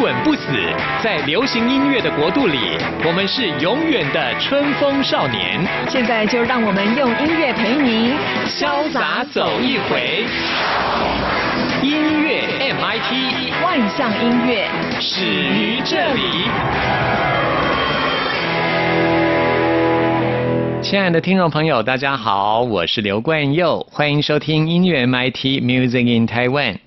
滚不死，在流行音乐的国度里，我们是永远的春风少年。现在就让我们用音乐陪您潇洒走一回。音乐 MIT，万象音乐始于这里。亲爱的听众朋友，大家好，我是刘冠佑，欢迎收听音乐 MIT Music in Taiwan。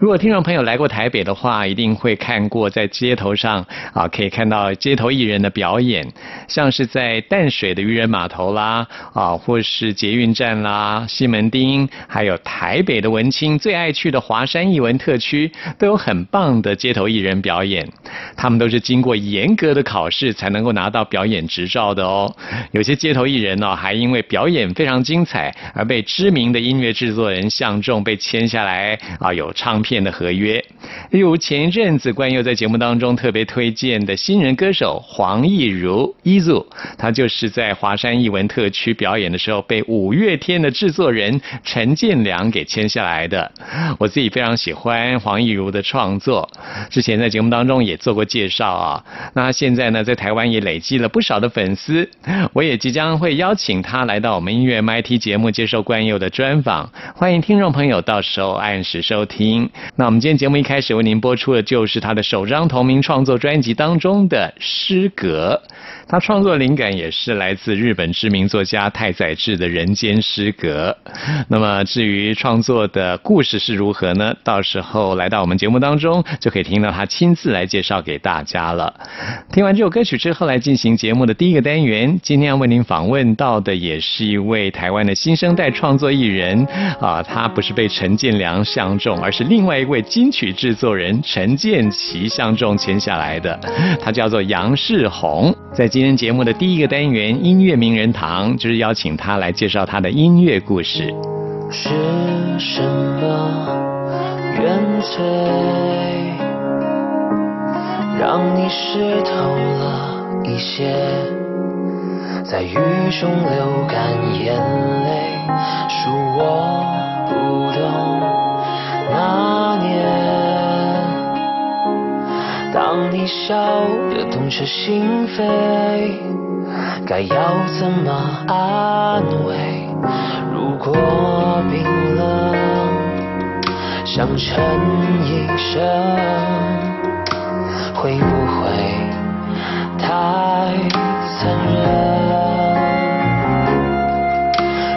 如果听众朋友来过台北的话，一定会看过在街头上啊，可以看到街头艺人的表演，像是在淡水的渔人码头啦，啊，或是捷运站啦、西门町，还有台北的文青最爱去的华山艺文特区，都有很棒的街头艺人表演。他们都是经过严格的考试才能够拿到表演执照的哦。有些街头艺人呢，还因为表演非常精彩而被知名的音乐制作人相中，被签下来啊，有唱片。片的合约，例如前一阵子关佑在节目当中特别推荐的新人歌手黄义如伊祖，他就是在华山艺文特区表演的时候被五月天的制作人陈建良给签下来的。我自己非常喜欢黄义如的创作，之前在节目当中也做过介绍啊。那现在呢在台湾也累积了不少的粉丝，我也即将会邀请他来到我们音乐 MT 节目接受关佑的专访，欢迎听众朋友到时候按时收听。那我们今天节目一开始为您播出的就是他的首张同名创作专辑当中的诗歌。他创作灵感也是来自日本知名作家太宰治的人间失格。那么至于创作的故事是如何呢？到时候来到我们节目当中就可以听到他亲自来介绍给大家了。听完这首歌曲之后，来进行节目的第一个单元。今天要为您访问到的也是一位台湾的新生代创作艺人啊，他不是被陈建良相中，而是另外一位金曲制作人陈建奇相中签下来的。他叫做杨世宏，在今今天节目的第一个单元《音乐名人堂》，就是邀请他来介绍他的音乐故事。是什么原罪，让你湿透了一些，在雨中流干眼泪？笑得痛彻心扉，该要怎么安慰？如果冰冷，想撑一生，会不会太残忍？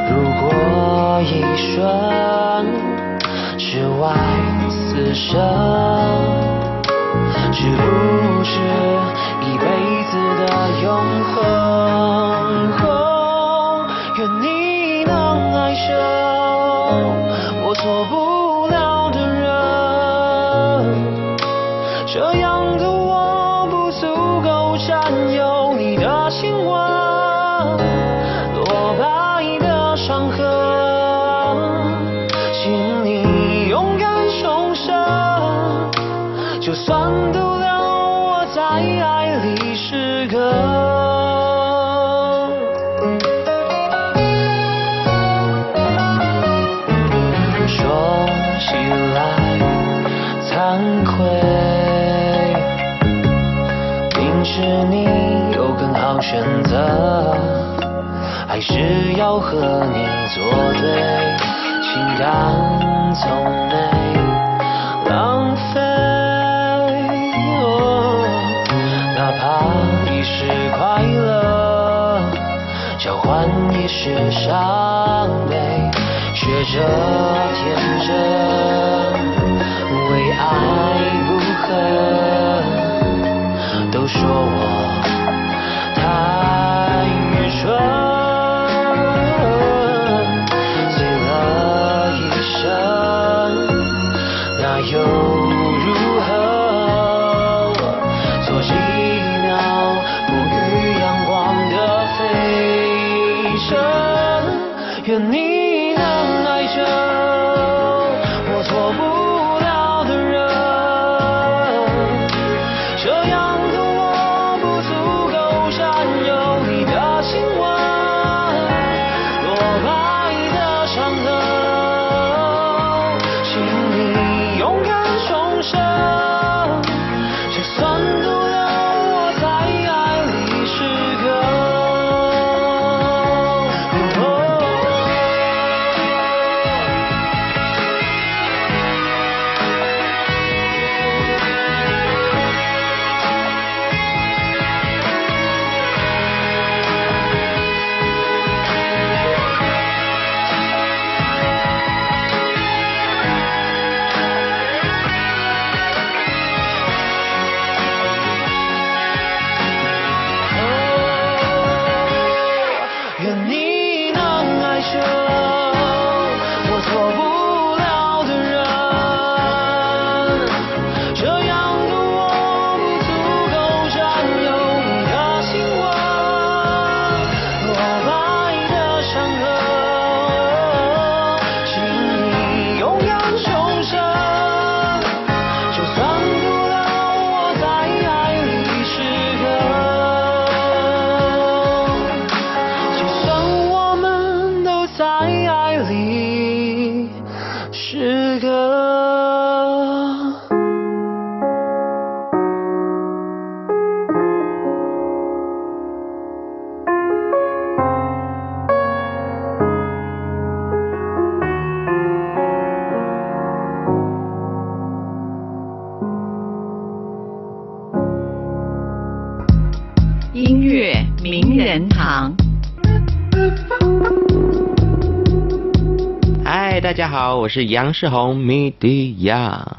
如果一瞬之外死生。是你有更好选择还是要和你作对，情感从没浪费。哪怕一时快乐，交换一时伤悲，学着天真，为爱不恨，都说我。太愚蠢，醉了一生，那又如何？做几秒沐浴阳光的飞尘，愿你。嗨，大家好，我是杨世宏，米迪亚。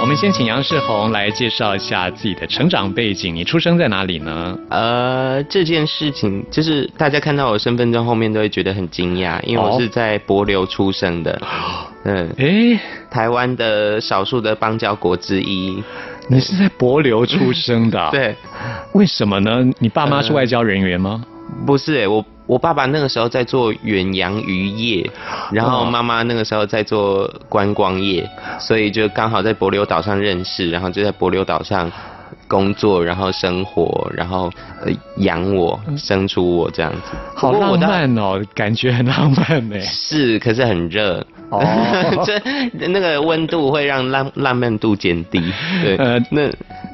我们先请杨世宏来介绍一下自己的成长背景。你出生在哪里呢？呃，这件事情就是大家看到我身份证后面都会觉得很惊讶，因为哦我是在柏流出生的，嗯，诶，台湾的少数的邦交国之一。你是在帛琉出生的、对，为什么呢？你爸妈是外交人员吗？不是诶，我我爸爸那个时候在做远洋渔业，然后哦妈妈那个时候在做观光业，所以就刚好在帛琉岛上认识，然后就在帛琉岛上工作，然后生活，然后呃养我，生出我这样子。好浪漫哦，感觉很浪漫呢。是，可是很热。哦 这那个温度会让浪浪漫度减低。对，呃那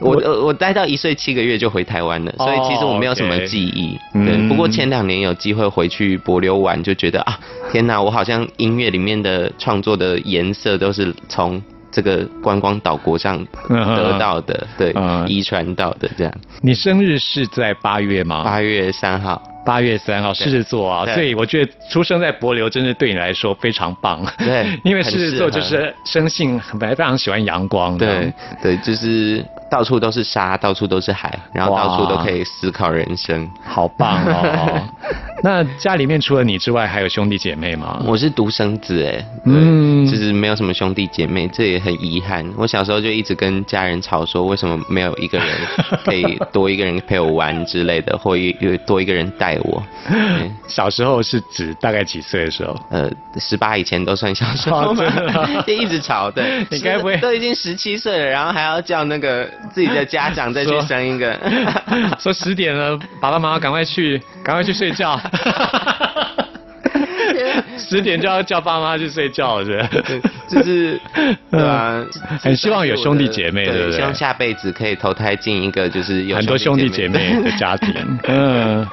我我我待到一岁七个月就回台湾了，所以其实我没有什么记忆。嗯对，不过前两年有机会回去柏流玩，就觉得啊，天哪，我好像音乐里面的创作的颜色都是从这个观光岛国上得到的，对嗯，遗传到的这样。你生日是在八月吗？八月三号，八月三号，狮子座啊，所以我觉得出生在柏流真的对你来说非常棒。对 因为狮子座就是生性本来非常喜欢阳光的。对对，就是到处都是沙，到处都是海，然后到处都可以思考人生。好棒哦！那家里面除了你之外，还有兄弟姐妹吗？我是独生子哎，嗯嗯，就是没有什么兄弟姐妹，这也很遗憾。我小时候就一直跟家人吵说，为什么没有一个人可以多一个人陪我玩之类的，或一有多一个人带我。小时候是指大概几岁的时候？呃，十八以前都算小时候 就一直吵。对，你该不会都已经十七岁了，然后还要叫那个自己的家长再去生一个？说十点了，爸爸妈妈赶快去，赶快去睡觉。十点就要叫爸妈去睡觉，是不是？就是 对啊，很希望有兄弟姐妹对不对希望下辈子可以投胎进一个就是有很多兄弟姐妹的家庭。嗯，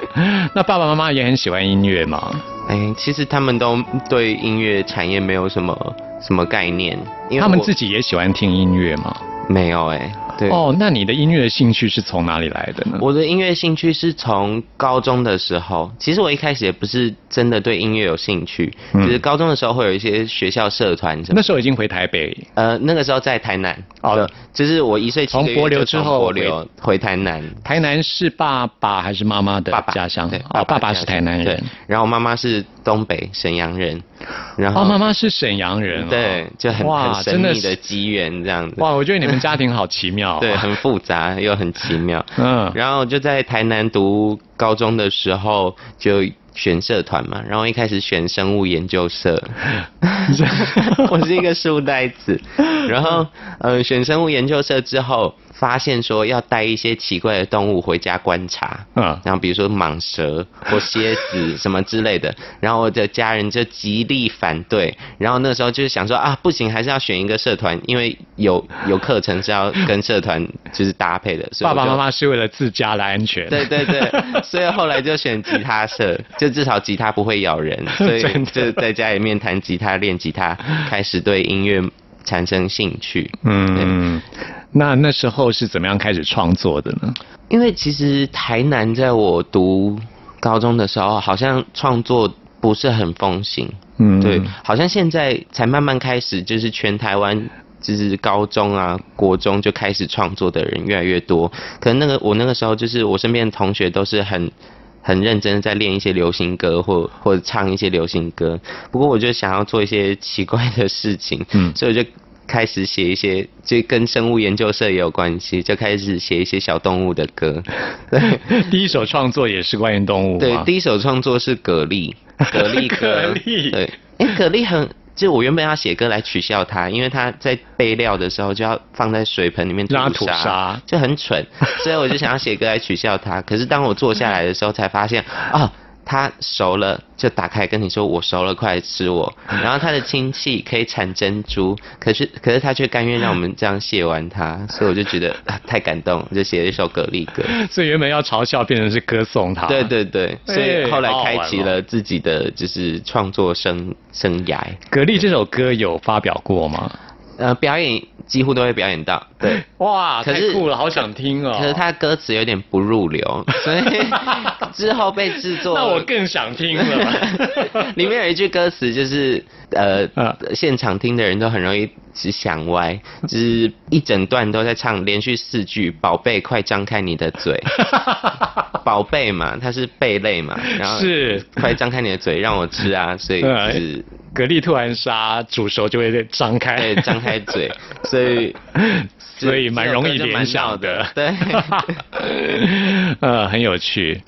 那爸爸妈妈也很喜欢音乐嘛？哎，其实他们都对音乐产业没有什么什么概念，因为他们自己也喜欢听音乐嘛？没有哎。对，哦，那你的音乐兴趣是从哪里来的呢？我的音乐兴趣是从高中的时候，其实我一开始也不是真的对音乐有兴趣，嗯。只是高中的时候会有一些学校社团什么。那。时候已经回台北，呃，那个时候在台南，哦，就是我一岁七个月从帛琉就从之后帛琉回台南，台南是爸爸还是妈妈的爸爸家乡？对，哦，爸爸是台南对。人，，然后妈妈是东北沈阳人，然后哦，妈妈是沈阳人哦，对，就很哇，很神秘的机缘这样子，哇，我觉得你们家庭好奇妙、哦，对，很复杂又很奇妙。嗯，然后就在台南读高中的时候就选社团嘛，然后一开始选生物研究社，我是一个书呆子，然后呃选生物研究社之后，发现说要带一些奇怪的动物回家观察，嗯。然后比如说蟒蛇或蝎子什么之类的，然后我的家人就极力反对，然后那时候就是想说啊，不行，还是要选一个社团，因为有有课程是要跟社团就是搭配的，所以爸爸妈妈是为了自家的安全，对对对，所以后来就选吉他社，就 至少吉他不会咬人，所以就在家里面弹吉他、练吉他，开始对音乐产生兴趣。嗯，那那时候是怎么样开始创作的呢？因为其实台南在我读高中的时候，好像创作不是很风行，嗯，对，好像现在才慢慢开始，就是全台湾。就是高中啊、国中就开始创作的人越来越多，可能那个我那个时候就是我身边的同学都是很很认真在练一些流行歌或或者唱一些流行歌，不过我就想要做一些奇怪的事情，嗯所以我就开始写一些就跟生物研究社也有关系，就开始写一些小动物的歌，对。第一首创作也是关于动物对，第一首创作是蛤蜊，蛤蜊 歌。蛤蜊对，哎，蛤蜊很，就我原本要写歌来取笑他，因为他在备料的时候就要放在水盆里面让它吐吐沙就很蠢，所以我就想要写歌来取笑他。可是当我坐下来的时候，才发现啊。他熟了就打开跟你说我熟了，快来吃我。然后他的亲戚可以产珍珠，可是可是他却甘愿让我们这样谢完他，所以我就觉得、啊、太感动，我就写了一首蛤蜊歌。所以原本要嘲笑，变成是歌颂他。对对对，所以后来开启哦了自己的就是创作生生涯。蛤蜊这首歌有发表过吗？呃，表演几乎都会表演到，对。哇，可是太酷了，好想听哦。可是他歌词有点不入流，所以之后被制作。那我更想听了。里面有一句歌词就是呃啊，现场听的人都很容易只想歪，就是一整段都在唱连续四句“宝贝，快张开你的嘴”，宝贝嘛，它是贝类嘛，然后是。快张开你的嘴让我吃啊，所以就是蛤蜊突然杀煮熟就会张开，对张开嘴，所以所以蛮容易联想闹的的。对。呃，很有趣。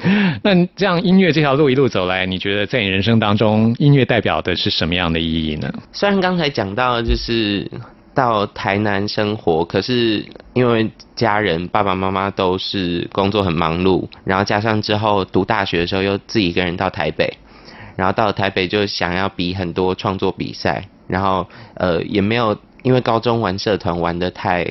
那这样音乐这条路一路走来，你觉得在你人生当中，音乐代表的是什么样的意义呢？虽然刚才讲到就是到台南生活，可是因为家人爸爸妈妈都是工作很忙碌，然后加上之后读大学的时候又自己一个人到台北，然后到了台北就想要比很多创作比赛，然后呃也没有因为高中玩社团玩的太。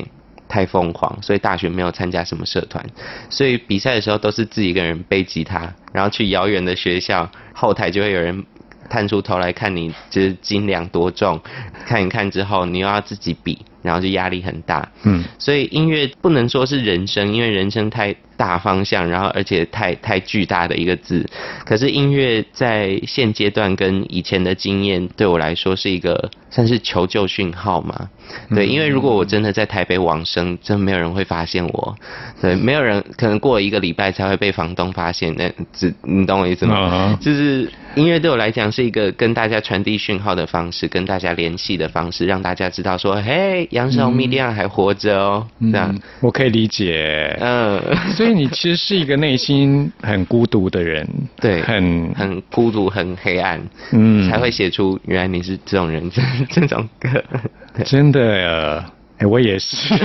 太疯狂，所以大学没有参加什么社团，所以比赛的时候都是自己一个人背吉他，然后去遥远的学校，后台就会有人探出头来看你就是斤两多重，看一看之后你又要自己比，然后就压力很大。嗯，所以音乐不能说是人生，因为人生太大方向，然后而且太太巨大的一个字。可是音乐在现阶段跟以前的经验对我来说是一个算是求救讯号嘛。对，因为如果我真的在台北往生，真没有人会发现我。对，没有人可能过了一个礼拜才会被房东发现。那只你懂我意思吗？嗯就是音乐对我来讲是一个跟大家传递讯号的方式，跟大家联系的方式，让大家知道说，嘿，杨世宏米利亚还活着哦，这样嗯，，我可以理解。嗯，所以你其实是一个内心很孤独的人，对，很很孤独，很黑暗，嗯。才会写出原来你是这种人这这种歌，真的，哎，我也是，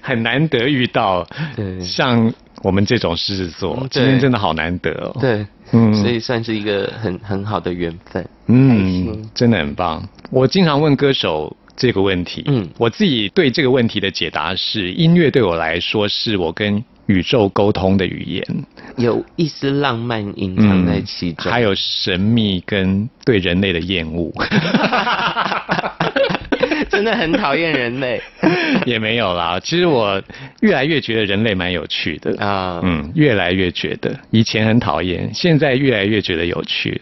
很难得遇到对。像我们这种狮子座嗯，今天真的好难得哦。对，嗯。所以算是一个很很好的缘分，嗯，真的很棒。我经常问歌手这个问题，嗯。我自己对这个问题的解答是，音乐对我来说是我跟宇宙沟通的语言，有一丝浪漫隐藏在其中，嗯还有神秘跟对人类的厌恶。真的很讨厌人类。也没有啦，其实我越来越觉得人类蛮有趣的。啊，嗯，越来越觉得，以前很讨厌，现在越来越觉得有趣。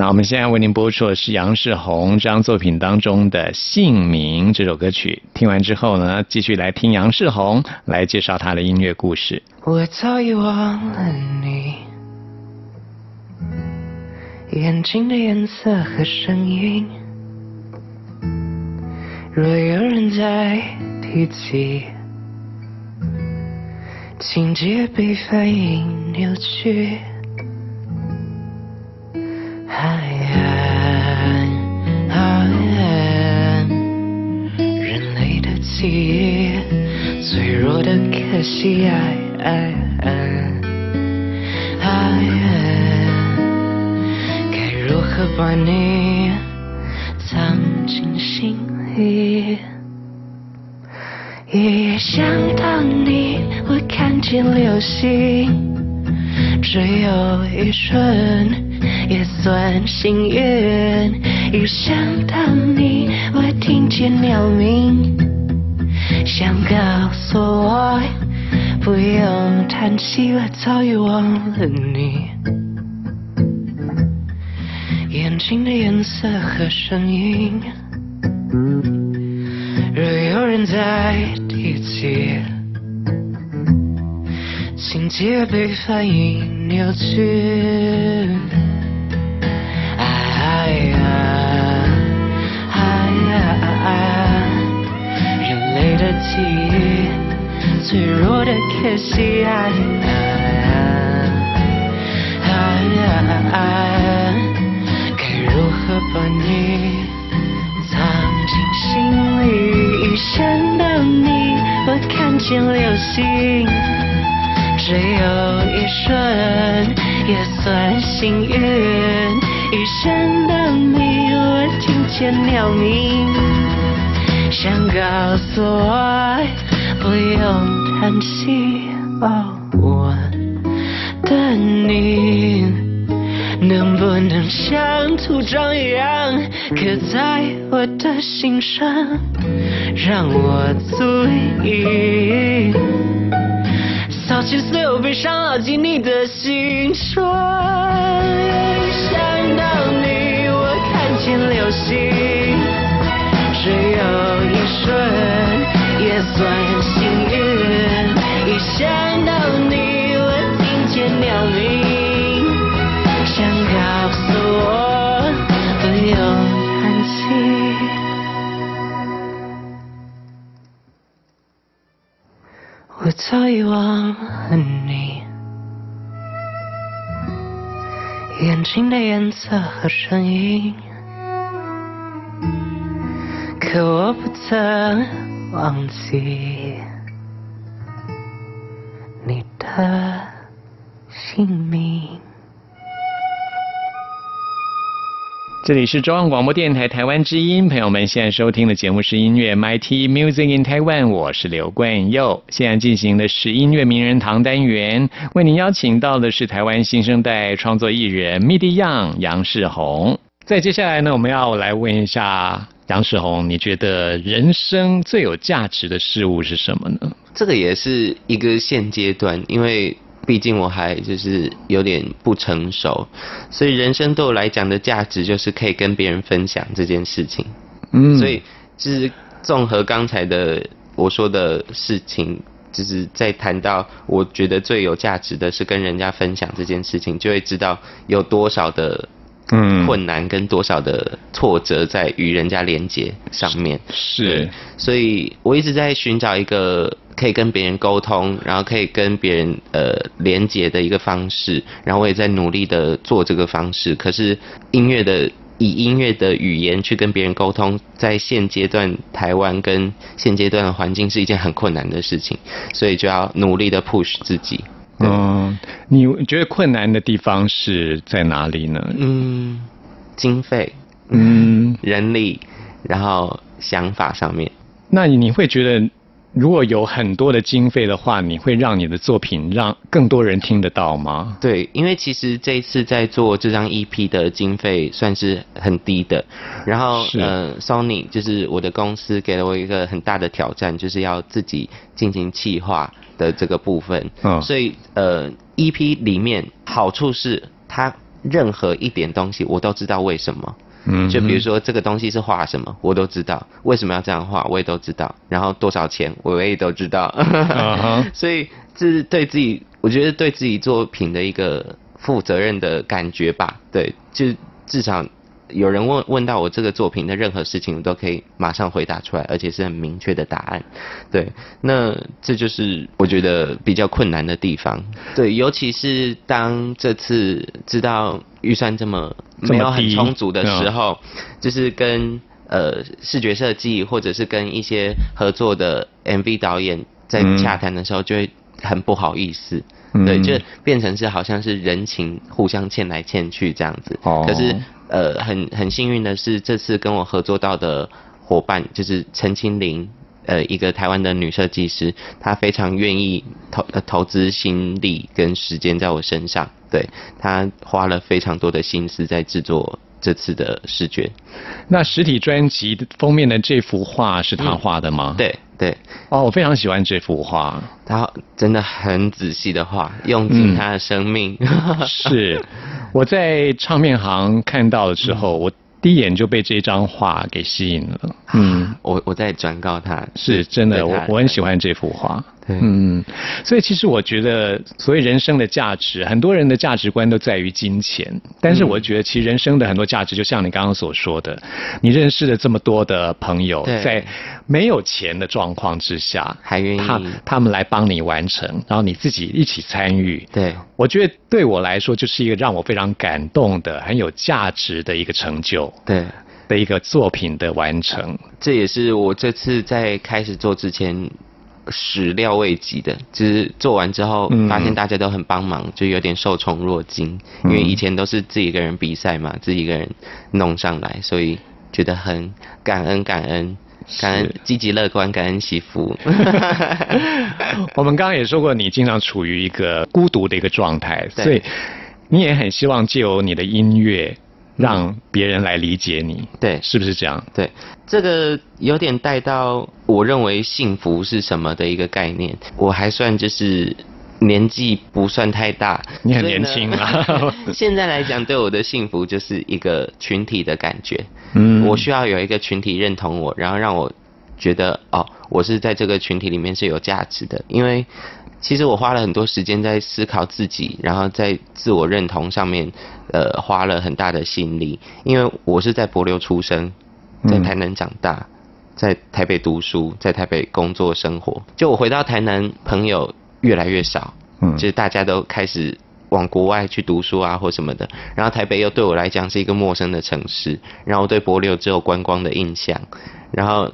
那我们现在为您播出的是杨世宏这张作品当中的《姓名》这首歌曲。听完之后呢，继续来听杨世宏来介绍他的音乐故事。我早已忘了你，眼睛的颜色和声音。若有人在提起，情节被反应扭曲。海岸，海岸，人类的记忆，脆弱的可惜，爱爱爱。爱，该如何把你藏进心里？一想到你，我看见流星，只有一瞬，也算幸运。一想到你，我听见鸟鸣，想告诉我，不用叹息，我早已忘了你。眼睛的颜色和声音。若有人在提起，情节被反应扭曲。哎呀，哎呀，人类的记忆，脆弱的可惜。哎呀，哎呀，该如何把你？藏进心里，一想到你，我看见流星，只有一瞬，也算幸运。一想到你，我听见鸟鸣，想告诉我不用叹息。哦，我的你能不能像土壤一样刻在我的心上，让我足以扫去所有悲伤，牢记你的心说。一想到你，我看见流星，只有一瞬，也算幸运。一想我早已忘了你眼睛的颜色和声音，可我不曾忘记你的姓名。这里是中央广播电台台湾之音，朋友们现在收听的节目是音乐 MIT Music in Taiwan，我是刘冠佑。现在进行的是音乐名人堂单元，为您邀请到的是台湾新生代创作艺人 MIDI Young 杨世宏。在接下来呢，我们要来问一下杨世宏，你觉得人生最有价值的事物是什么呢？这个也是一个现阶段，因为毕竟我还就是有点不成熟，所以人生对我来讲的价值就是可以跟别人分享这件事情。嗯所以就是综合刚才的我说的事情，就是在谈到我觉得最有价值的是跟人家分享这件事情，就会知道有多少的嗯困难跟多少的挫折在与人家连接上面。是所以我一直在寻找一个可以跟别人沟通，然后可以跟别人呃连接的一个方式，然后我也在努力的做这个方式。可是音乐的以音乐的语言去跟别人沟通，在现阶段台湾跟现阶段的环境是一件很困难的事情，所以就要努力的 push 自己。嗯，你觉得困难的地方是在哪里呢？嗯，经费、嗯，人力，然后想法上面。那你会觉得，如果有很多的经费的话，你会让你的作品让更多人听得到吗？对，因为其实这一次在做这张 EP 的经费算是很低的，然后呃，Sony 就是我的公司给了我一个很大的挑战，就是要自己进行企划的这个部分。嗯所以呃，EP 里面好处是它任何一点东西我都知道为什么。嗯就比如说这个东西是画什么，我都知道；为什么要这样画，我也都知道。然后多少钱，我也都知道。哈 所以这是对自己，我觉得对自己作品的一个负责任的感觉吧。对，就至少有人问问到我这个作品的任何事情，我都可以马上回答出来，而且是很明确的答案。对，那这就是我觉得比较困难的地方。对，尤其是当这次知道预算这么没有很充足的时嗯候，就是跟呃视觉设计或者是跟一些合作的 MV 导演在嗯洽谈的时候，就会很不好意思。嗯对，就变成是好像是人情互相欠来欠去这样子。哦可是呃，很很幸运的是，这次跟我合作到的伙伴就是陈清玲，呃，一个台湾的女设计师，她非常愿意投呃投资心力跟时间在我身上。对，她花了非常多的心思在制作这次的视觉。那实体专辑封面的这幅画是他画的吗？。对对，哦，我非常喜欢这幅画。他真的很仔细的画，用尽他的生命。是，我在唱片行看到的时候，我第一眼就被这张画给吸引了。嗯，我我在转告他，是真的，我我很喜欢这幅画。对嗯，所以其实我觉得，所谓人生的价值，很多人的价值观都在于金钱，但是我觉得其实人生的很多价值，就像你刚刚所说的，你认识了这么多的朋友，在没有钱的状况之下，还愿意。他他们来帮你完成，然后你自己一起参与，对。我觉得对我来说，就是一个让我非常感动的、很有价值的一个成就对。的一个作品的完成。这也是我这次在开始做之前，始料未及的，就是做完之后嗯发现大家都很帮忙，就有点受宠若惊。因为以前都是自己一个人比赛嘛，自己一个人弄上来，所以觉得很感恩感恩。感恩是积极乐观，感恩惜福。我们刚刚也说过，你经常处于一个孤独的一个状态，所以你也很希望借由你的音乐，让别人来理解你，对是不是这样？对，这个有点带到我认为幸福是什么的一个概念。我还算就是年纪不算太大，你很年轻啊 现在来讲，对我的幸福就是一个群体的感觉。嗯我需要有一个群体认同我，然后让我觉得哦，我是在这个群体里面是有价值的。因为其实我花了很多时间在思考自己，然后在自我认同上面，呃，花了很大的心力。因为我是在柏流出生，在嗯台南长大，在台北读书，在台北工作生活。就我回到台南，朋友越来越少，嗯就是大家都开始往国外去读书啊或什么的，然后台北又对我来讲是一个陌生的城市，然后我对柏流只有观光的印象，然后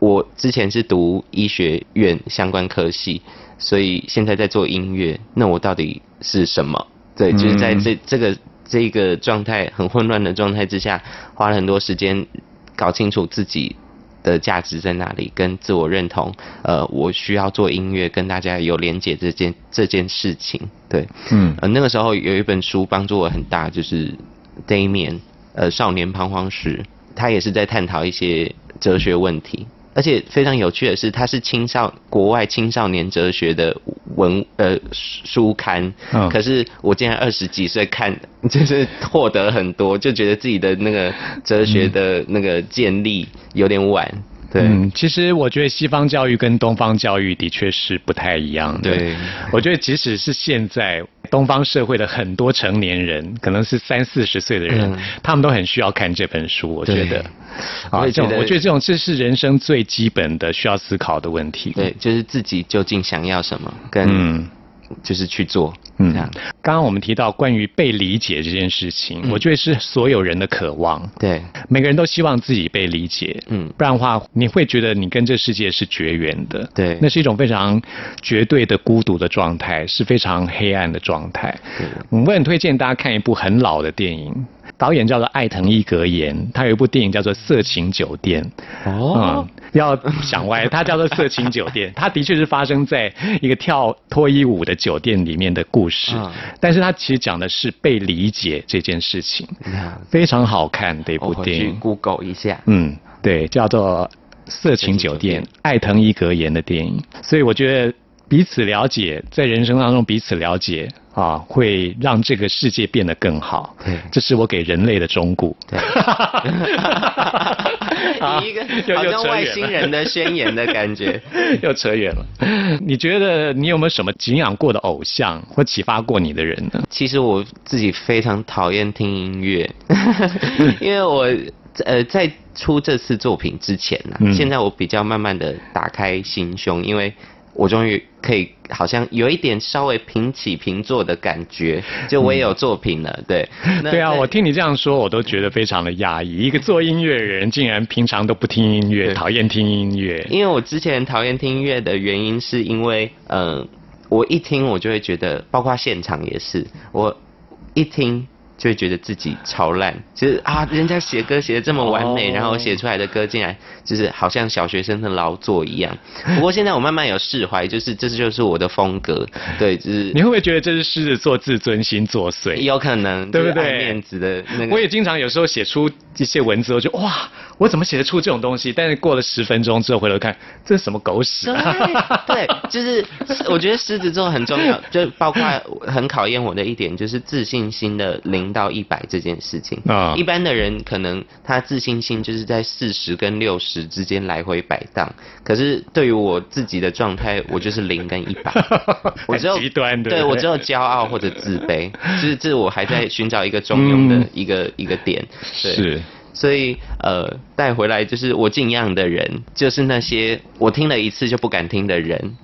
我之前是读医学院相关科系，所以现在在做音乐，那我到底是什么？对，就是在嗯这这个这个状态很混乱的状态之下，花了很多时间搞清楚自己的价值在哪里，跟自我认同。呃，我需要做音乐，跟大家有连结这件这件事情。对，嗯呃，那个时候有一本书帮助我很大，就是 Damian，呃，少年彷徨时，他也是在探讨一些哲学问题。而且非常有趣的是，它是青少国外青少年哲学的文呃书书刊，嗯。可是我竟然二十几岁看，就是获得很多，就觉得自己的那个哲学的那个建立有点晚，对，嗯，其实我觉得西方教育跟东方教育的确是不太一样的。对我觉得即使是现在东方社会的很多成年人，可能是三四十岁的人，嗯他们都很需要看这本书。我觉得，我啊，这种我觉得这种这是人生最基本的需要思考的问题。对，就是自己究竟想要什么，跟嗯。就是去做，嗯，刚刚我们提到关于被理解这件事情，嗯。我觉得是所有人的渴望。对，每个人都希望自己被理解，嗯。不然的话，你会觉得你跟这世界是绝缘的，对。那是一种非常绝对的孤独的状态，是非常黑暗的状态。对。我们很推荐大家看一部很老的电影，导演叫做艾藤伊格言，他有一部电影叫做《色情酒店》。哦嗯，要想歪，它叫做色情酒店，它的确是发生在一个跳脱衣舞的酒店里面的故事，嗯但是它其实讲的是被理解这件事情，那非常好看的一部电影。Google 一下，嗯，对，叫做《色情酒店色情酒店》，艾藤伊格言的电影。所以我觉得彼此了解，在人生当中彼此了解啊，会让这个世界变得更好。对这是我给人类的忠告。对 一个又好像外星人的宣言的感觉。又扯远了。你觉得你有没有什么敬仰过的偶像或启发过你的人呢？其实我自己非常讨厌听音乐，因为我呃在出这次作品之前呢、嗯现在我比较慢慢的打开心胸，因为我终于可以好像有一点稍微平起平坐的感觉，就我也有作品了，对。对啊，我听你这样说，我都觉得非常的压抑。一个做音乐的人，竟然平常都不听音乐，讨厌听音乐。因为我之前讨厌听音乐的原因，是因为，嗯、我一听我就会觉得，包括现场也是，我一听就会觉得自己超烂，就是啊，人家写歌写的这么完美，哦然后写出来的歌竟然就是好像小学生的劳作一样。不过现在我慢慢有释怀，就是这就是我的风格，对，就是 你会不会觉得这是狮子座自尊心作祟？有可能，对不对面子的那个，我也经常有时候写出一些文字，我就哇，我怎么写得出这种东西？但是过了十分钟之后回头看，这是什么狗屎、啊？对，就是我觉得狮子座很重要，就包括很考验我的一点，就是自信心的零到一百这件事情。啊一般的人可能他自信心就是在四十跟六十之间来回摆荡，可是对于我自己的状态，我就是零跟一百，我只有极端的对对我只有骄傲或者自卑，就是这我还在寻找一个中庸的嗯一个、一个点。对是，所以呃，带回来就是我敬仰的人，就是那些我听了一次就不敢听的人。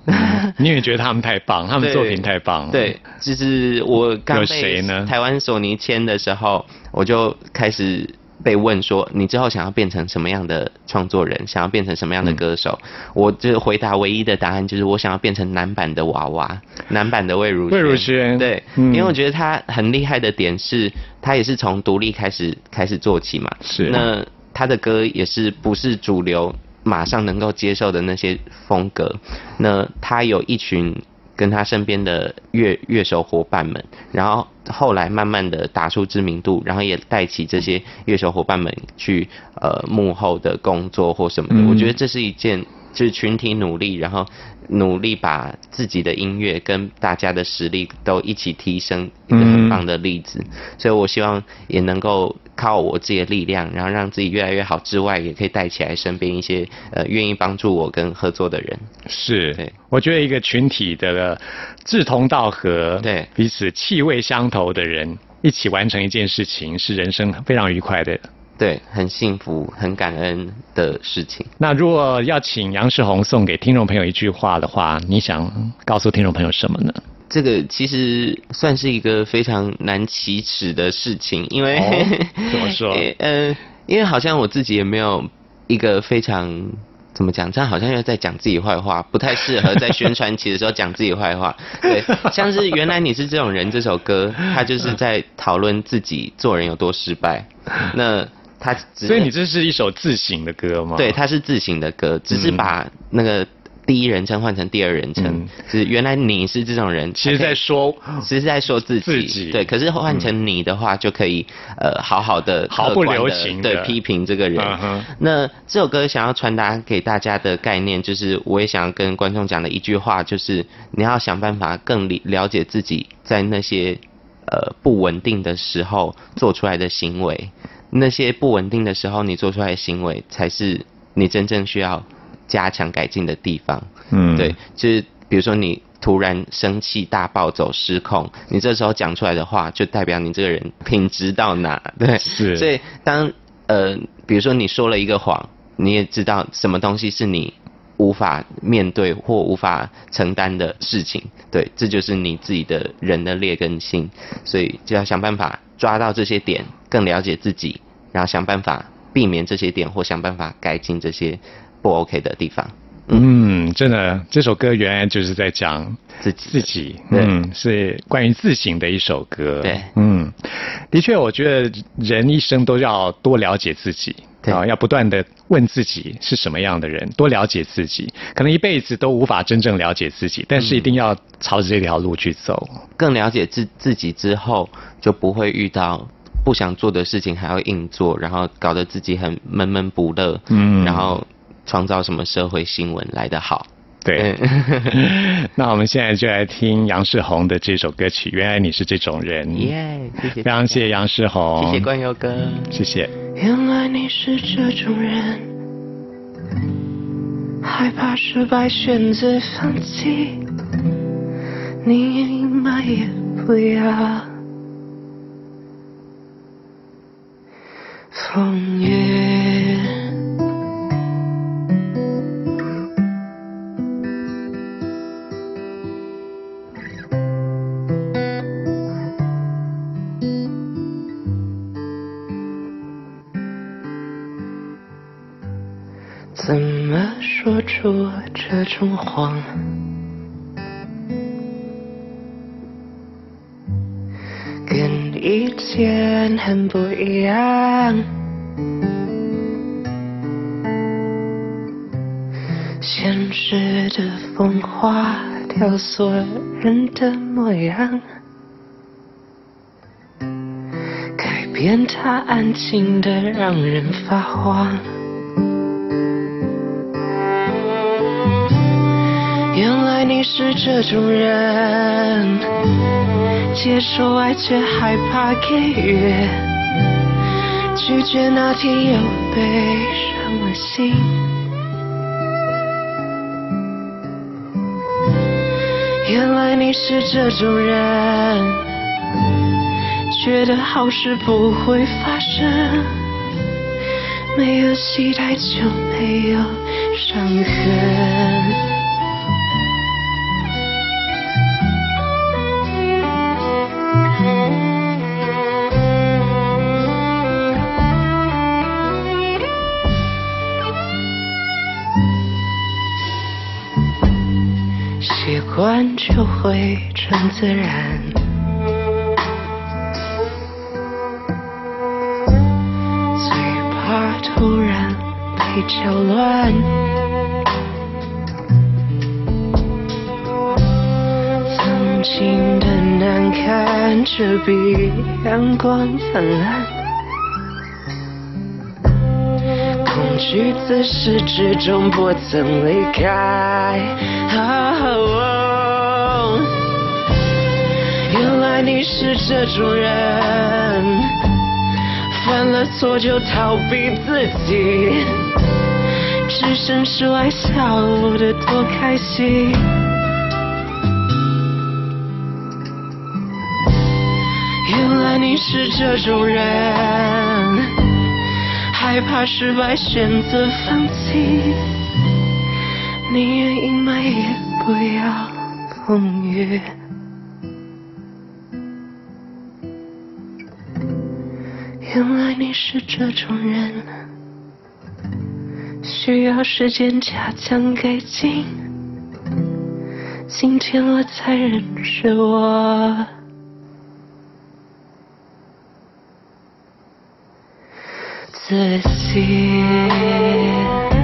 你也觉得他们太棒，他们对作品太棒了。对，就是我刚有被台湾索尼签的时候，我就开始被问说你之后想要变成什么样的创作人，想要变成什么样的歌手，我就回答唯一的答案就是我想要变成男版的娃娃，男版的魏如魏如萱。对，嗯。因为我觉得他很厉害的点是，他也是从独立开始开始做起嘛，是。那他的歌也是不是主流马上能够接受的那些风格，那他有一群跟他身边的乐乐手伙伴们，然后后来慢慢的打出知名度，然后也带起这些乐手伙伴们去呃幕后的工作或什么的，嗯。我觉得这是一件就是群体努力，然后努力把自己的音乐跟大家的实力都一起提升，一个很棒的例子。所以我希望也能够靠我自己的力量，然后让自己越来越好之外，也可以带起来身边一些呃愿意帮助我跟合作的人。是对，我觉得一个群体的志同道合，对彼此气味相投的人，一起完成一件事情，是人生非常愉快的。对，很幸福、很感恩的事情。那如果要请杨世宏送给听众朋友一句话的话，你想告诉听众朋友什么呢？这个其实算是一个非常难启齿的事情，因为、哦怎么说 呃，因为好像我自己也没有一个非常怎么讲，这样好像又在讲自己坏话，不太适合在宣传期的时候讲自己坏话。对，像是原来你是这种人这首歌，它就是在讨论自己做人有多失败。那它只所以你这是一首自省的歌吗？对，它是自省的歌，只是嗯把那个第一人称换成第二人称，嗯就是原来你是这种人，其实在说其实在说自己，自己对。可是换成你的话，就可以呃好好的、毫不留情地对批评这个人。嗯那这首歌想要传达给大家的概念，就是我也想要跟观众讲的一句话，就是你要想办法更理了解自己在那些呃不稳定的时候做出来的行为，那些不稳定的时候你做出来的行为，才是你真正需要加强改进的地方。嗯对，就是比如说你突然生气、大暴走、失控，你这时候讲出来的话，就代表你这个人品质到哪。对，是所以当呃，比如说你说了一个谎，你也知道什么东西是你无法面对或无法承担的事情。对，这就是你自己的人的劣根性，所以就要想办法抓到这些点，更了解自己，然后想办法避免这些点，或想办法改进这些不 OK 的地方。嗯，真的，这首歌原来就是在讲自己自己，嗯，是关于自省的一首歌。对嗯，的确，我觉得人一生都要多了解自己。对啊，要不断的问自己是什么样的人，多了解自己。可能一辈子都无法真正了解自己，但是一定要朝着这条路去走。更了解自自己之后，就不会遇到不想做的事情还要硬做，然后搞得自己很闷闷不乐，嗯然后创造什么社会新闻来得好。对，那我们现在就来听杨世宏的这首歌曲《原来你是这种人》。耶、谢谢，非常谢谢杨世宏，谢谢冠佑哥。谢谢。原来你是这种人，害怕失败，选择放弃，你嘛也不要。风月，怎么说出这种谎？很不一样。现实的风化掉所有人的模样，改变它安静的让人发慌。原来你是这种人，接受爱却害怕给予，拒绝那天又被伤了心。原来你是这种人，觉得好事不会发生，没有期待就没有伤痕。惯就会成自然。最怕突然被搅乱。曾经的难堪，却比阳光灿烂。恐惧自始至终不曾离开。来你是这种人，犯了错就逃避自己，置身事外笑得多开心。原来你是这种人，害怕失败选择放弃，宁愿阴霾也不要风雨。原来你是这种人，需要时间加强改进，今天我才认识我。自己。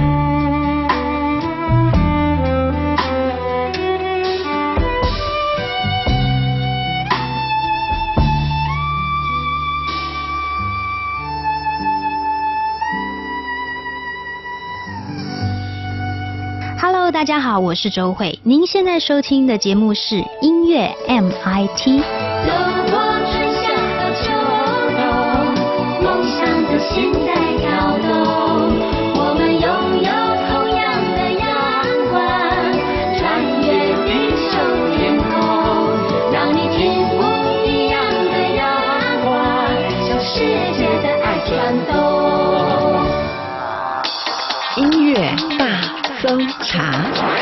大家好，我是周慧。您现在收听的节目是音乐 MIT。搜查。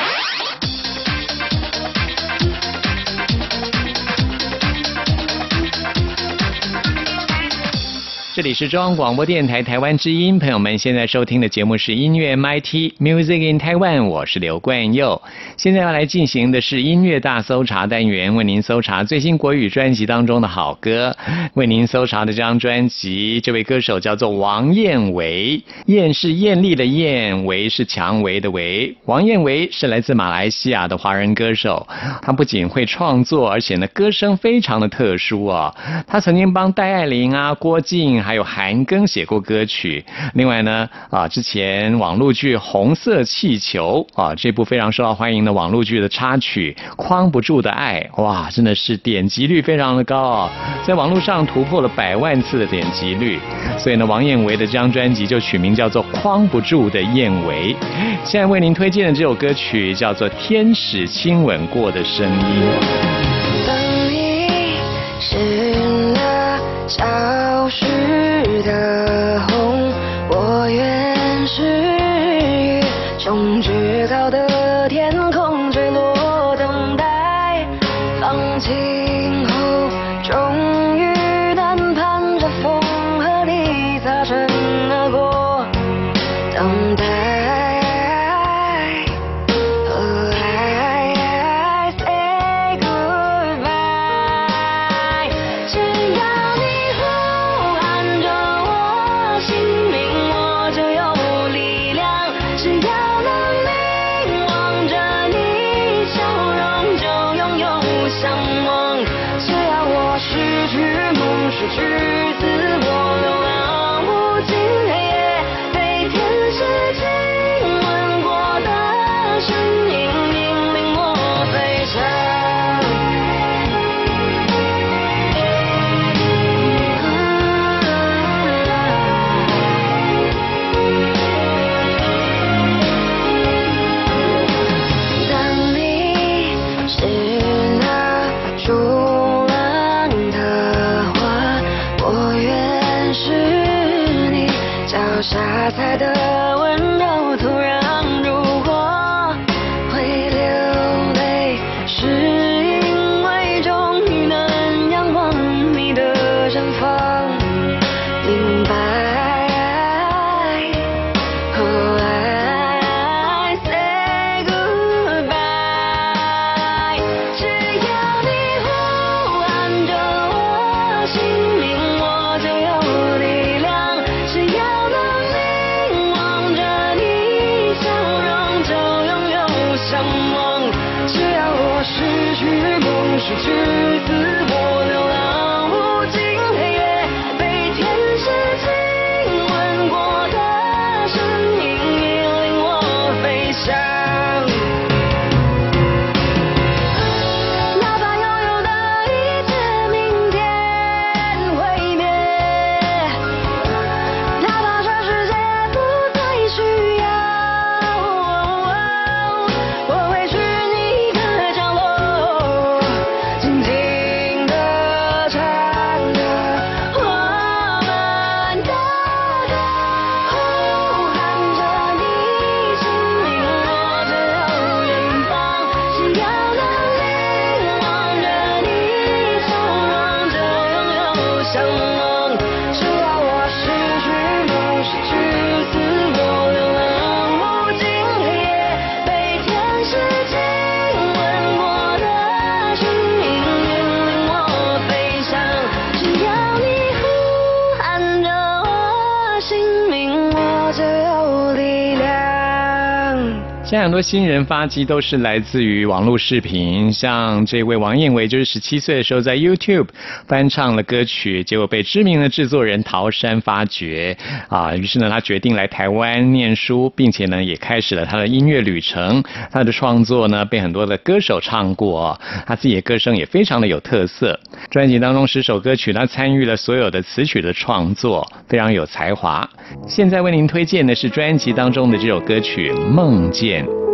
这里是中央广播电台台湾之音，朋友们现在收听的节目是音乐 MIT Music in Taiwan，我是刘冠佑。现在要来进行的是音乐大搜查单元，为您搜查最新国语专辑当中的好歌。为您搜查的这张专辑，这位歌手叫做王燕维，燕是艳丽的艳，维是蔷薇的维。王燕维是来自马来西亚的华人歌手，他不仅会创作，而且呢歌声非常的特殊哦。他曾经帮戴爱玲啊、郭靖还有韩庚写过歌曲。另外呢，啊，之前网络剧《红色气球》啊，这部非常受到欢迎的网络剧的插曲《框不住的爱》，哇，真的是点击率非常的高哦，在网络上突破了百万次的点击率。所以呢，王燕维的这张专辑就取名叫做《框不住的燕维》。现在为您推荐的这首歌曲叫做《天使亲吻过的声音》。等你是那消失的红，我愿是雨中至高的天空坠落，等待放晴现在很多新人发迹都是来自于网络视频，像这位王燕维，就是十七岁的时候在 YouTube 翻唱了歌曲，结果被知名的制作人陶山发掘，啊，于是呢，他决定来台湾念书，并且呢，也开始了他的音乐旅程。他的创作呢，被很多的歌手唱过，他自己的歌声也非常的有特色。专辑当中十首歌曲，他参与了所有的词曲的创作，非常有才华。现在为您推荐的是专辑当中的这首歌曲《梦见》。Amen.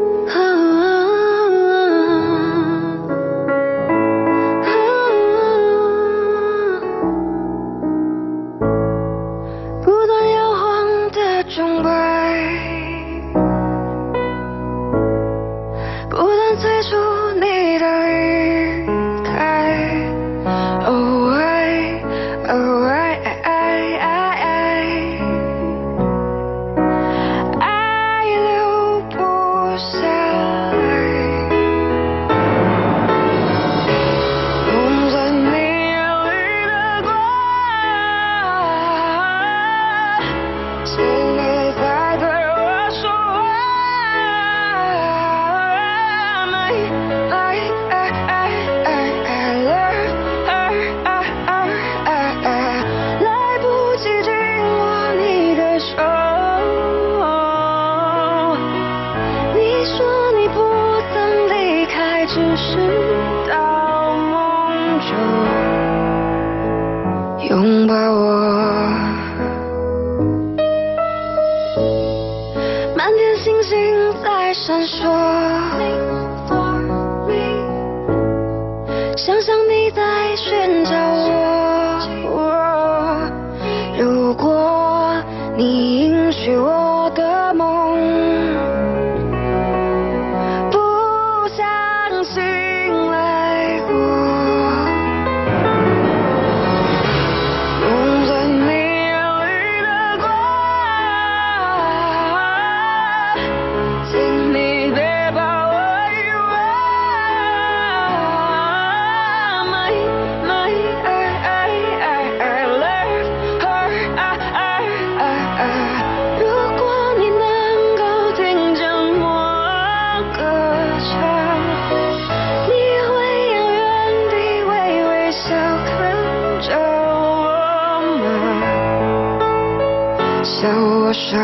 叫我傻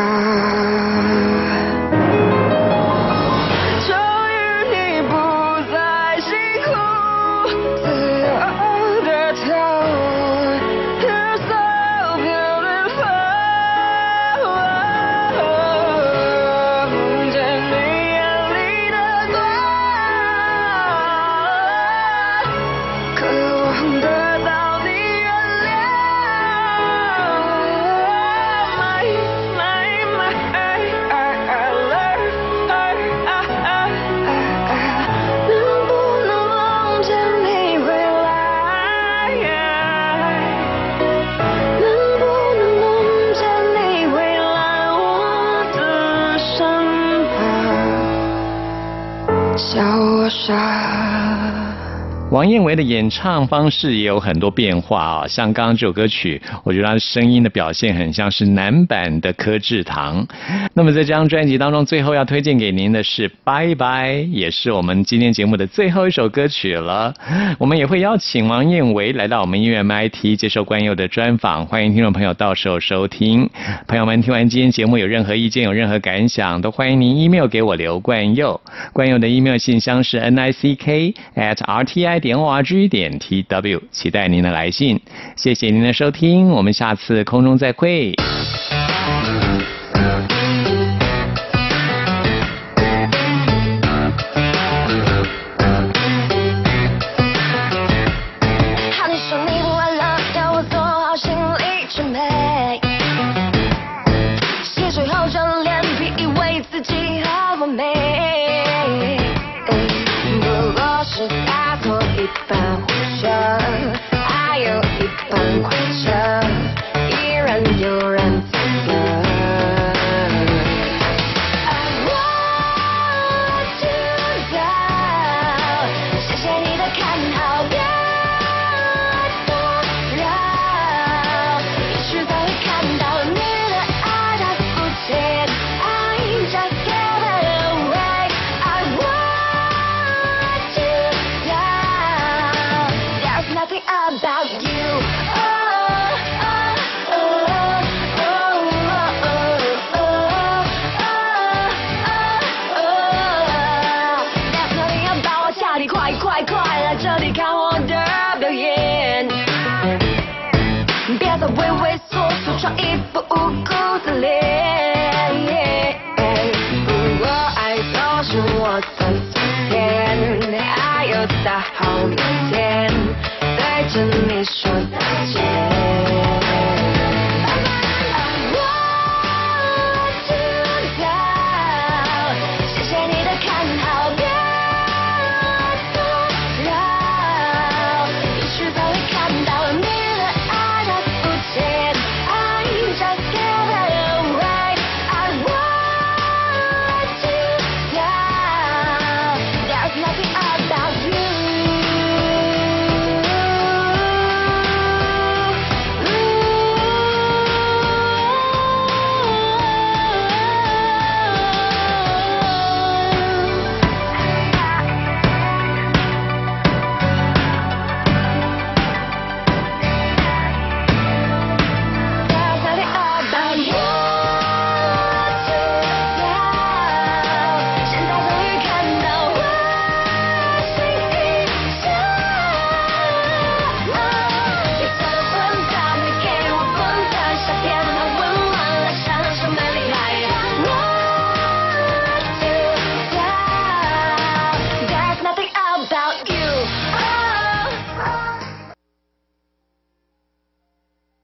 燕维的演唱方式也有很多变化啊，像刚刚这首歌曲，我觉得他声音的表现很像是男版的柯志堂。那么在这张专辑当中，最后要推荐给您的是《拜拜》，也是我们今天节目的最后一首歌曲了。我们也会邀请王燕维来到我们音乐 MIT 接受关佑的专访，欢迎听众朋友到时候收听。朋友们听完今天节目有任何意见、有任何感想，都欢迎您 email 给我刘冠佑。冠佑的 email 信箱是 n i c k at r t i 点 o r g 点 t w，期待您的来信。谢谢您的收听，我们下次空中再会。